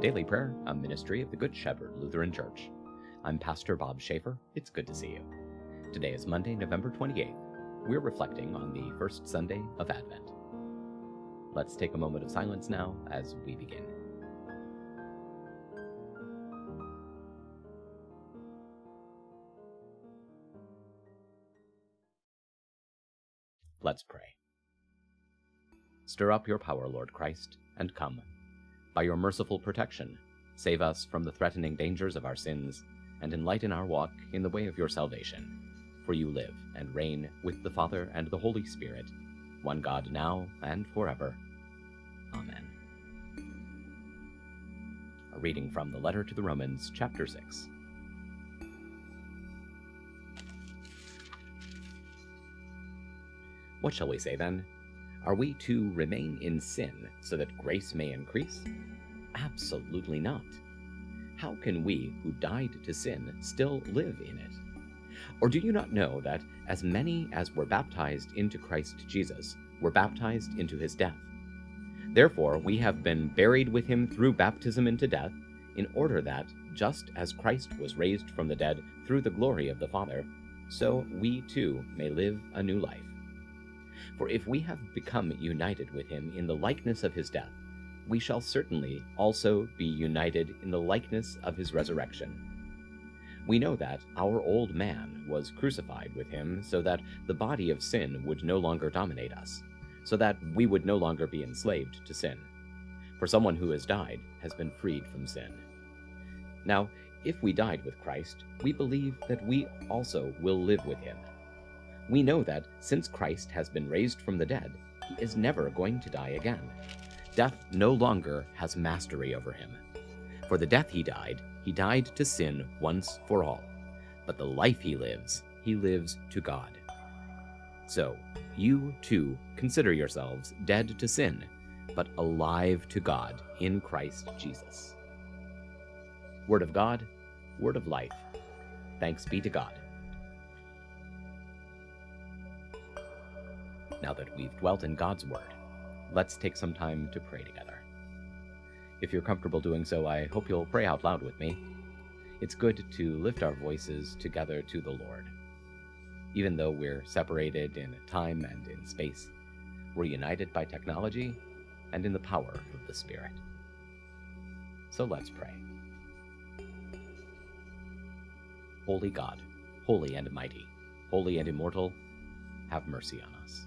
Daily Prayer, a ministry of the Good Shepherd Lutheran Church. I'm Pastor Bob Schaefer. It's good to see you. Today is Monday, November 28th. We're reflecting on the first Sunday of Advent. Let's take a moment of silence now as we begin. Let's pray. Stir up your power, Lord Christ, and come. By your merciful protection, save us from the threatening dangers of our sins, and enlighten our walk in the way of your salvation. For you live and reign with the Father and the Holy Spirit, one God now and forever. Amen. A reading from the letter to the Romans, chapter 6. What shall we say then? Are we to remain in sin so that grace may increase? Absolutely not. How can we who died to sin still live in it? Or do you not know that as many as were baptized into Christ Jesus were baptized into his death? Therefore, we have been buried with him through baptism into death, in order that, just as Christ was raised from the dead through the glory of the Father, so we too may live a new life. For if we have become united with him in the likeness of his death, we shall certainly also be united in the likeness of his resurrection. We know that our old man was crucified with him so that the body of sin would no longer dominate us, so that we would no longer be enslaved to sin. For someone who has died has been freed from sin. Now, if we died with Christ, we believe that we also will live with him. We know that since Christ has been raised from the dead, he is never going to die again. Death no longer has mastery over him. For the death he died, he died to sin once for all. But the life he lives, he lives to God. So, you too consider yourselves dead to sin, but alive to God in Christ Jesus. Word of God, word of life. Thanks be to God. Now that we've dwelt in God's Word, let's take some time to pray together. If you're comfortable doing so, I hope you'll pray out loud with me. It's good to lift our voices together to the Lord. Even though we're separated in time and in space, we're united by technology and in the power of the Spirit. So let's pray. Holy God, holy and mighty, holy and immortal, have mercy on us.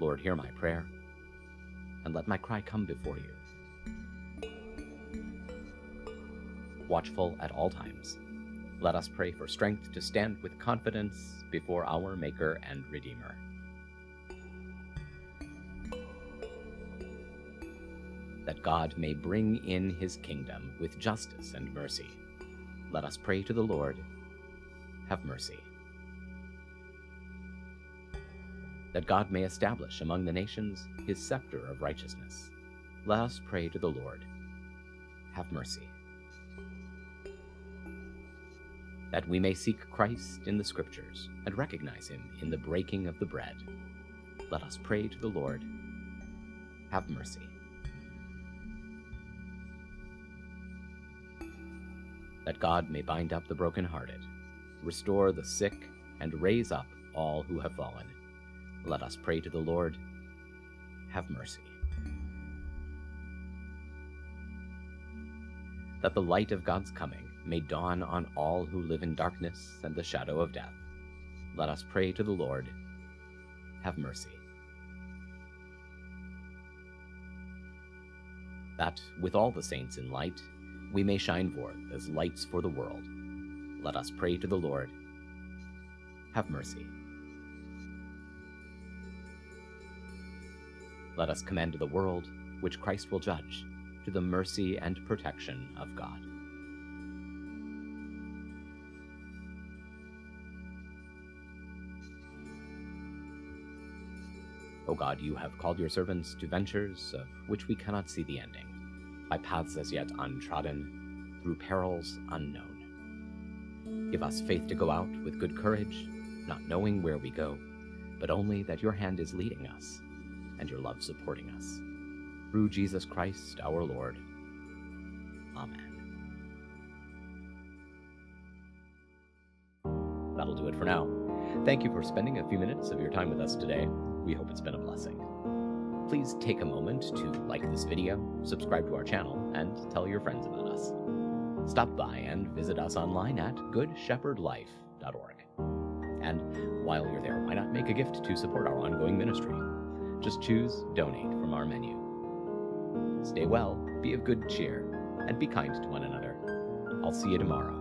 Lord, hear my prayer, and let my cry come before you. watchful at all times. Let us pray for strength to stand with confidence before our Maker and Redeemer. That God may bring in his kingdom with justice and mercy. Let us pray to the Lord. Have mercy. That God may establish among the nations his scepter of righteousness. Let us pray to the Lord. Have mercy. That we may seek Christ in the Scriptures and recognize him in the breaking of the bread. Let us pray to the Lord. Have mercy. That God may bind up the brokenhearted, restore the sick, and raise up all who have fallen. Let us pray to the Lord. Have mercy. that the light of God's coming may dawn on all who live in darkness and the shadow of death. Let us pray to the Lord. Have mercy. That, with all the saints in light, we may shine forth as lights for the world. Let us pray to the Lord. Have mercy. Let us commend the world, which Christ will judge to the mercy and protection of God. O God, you have called your servants to ventures of which we cannot see the ending, by paths as yet untrodden, through perils unknown. Give us faith to go out with good courage, not knowing where we go, but only that your hand is leading us and your love supporting us through Jesus Christ our Lord. Amen. That'll do it for now. Thank you for spending a few minutes of your time with us today. We hope it's been a blessing. Please take a moment to like this video, subscribe to our channel, and tell your friends about us. Stop by and visit us online at goodshepherdlife.org. And while you're there, why not make a gift to support our ongoing ministry? Just choose Donate from our menu. Stay well, be of good cheer, and be kind to one another. I'll see you tomorrow.